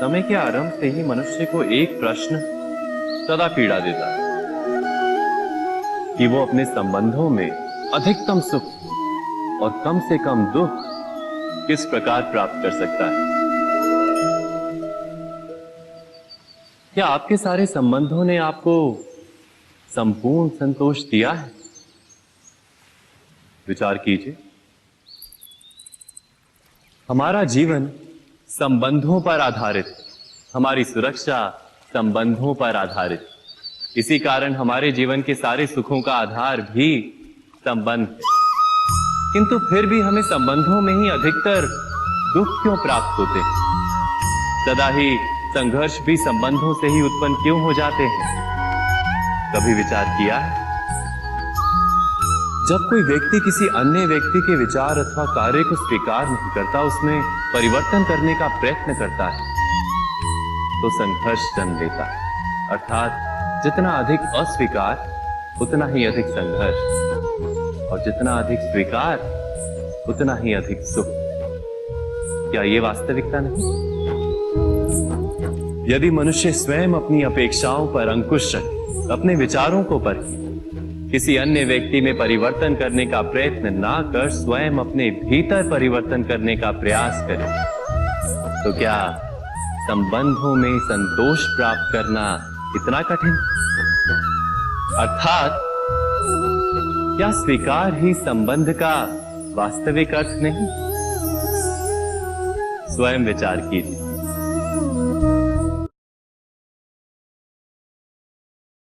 समय के आरंभ से ही मनुष्य को एक प्रश्न सदा पीड़ा देता है कि वो अपने संबंधों में अधिकतम सुख और कम से कम दुख किस प्रकार प्राप्त कर सकता है। क्या आपके सारे संबंधों ने आपको संपूर्ण संतोष दिया है? विचार कीजिए। हमारा जीवन संबंधों पर आधारित। हमारी सुरक्षा संबंधों पर आधारित। इसी कारण हमारे जीवन के सारे सुखों का आधार भी संबंध है। किंतु फिर भी हमें संबंधों में ही अधिकतर दुख क्यों प्राप्त होते हैं? सदा ही संघर्ष भी संबंधों से ही उत्पन्न क्यों हो जाते हैं? कभी विचार किया? है जब कोई व्यक्ति किसी अन्य व्यक्ति के विचार अथवा कार्य को स्वीकार नहीं करता, उसमें परिवर्तन करने का प्रयत्न करता है तो संघर्ष जन्म लेता है। अर्थात, जितना अधिक अस्वीकार, उतना ही अधिक संघर्ष। और जितना अधिक स्वीकार, उतना ही अधिक सुख। क्या ये वास्तविकता नहीं? यदि मनुष्य स्वयं अपनी अपेक्षाओं पर अंकुश रखे, अपने विचारों को परखे किसी अन्य व्यक्ति में परिवर्तन करने का प्रयत्न ना कर स्वयं अपने भीतर परिवर्तन करने का प्रयास करें। तो क्या संबंधों में संतोष प्राप्त करना इतना कठिन? अर्थात, क्या स्वीकार ही संबंध का वास्तविक अर्थ नहीं? स्वयं विचार कीजिए।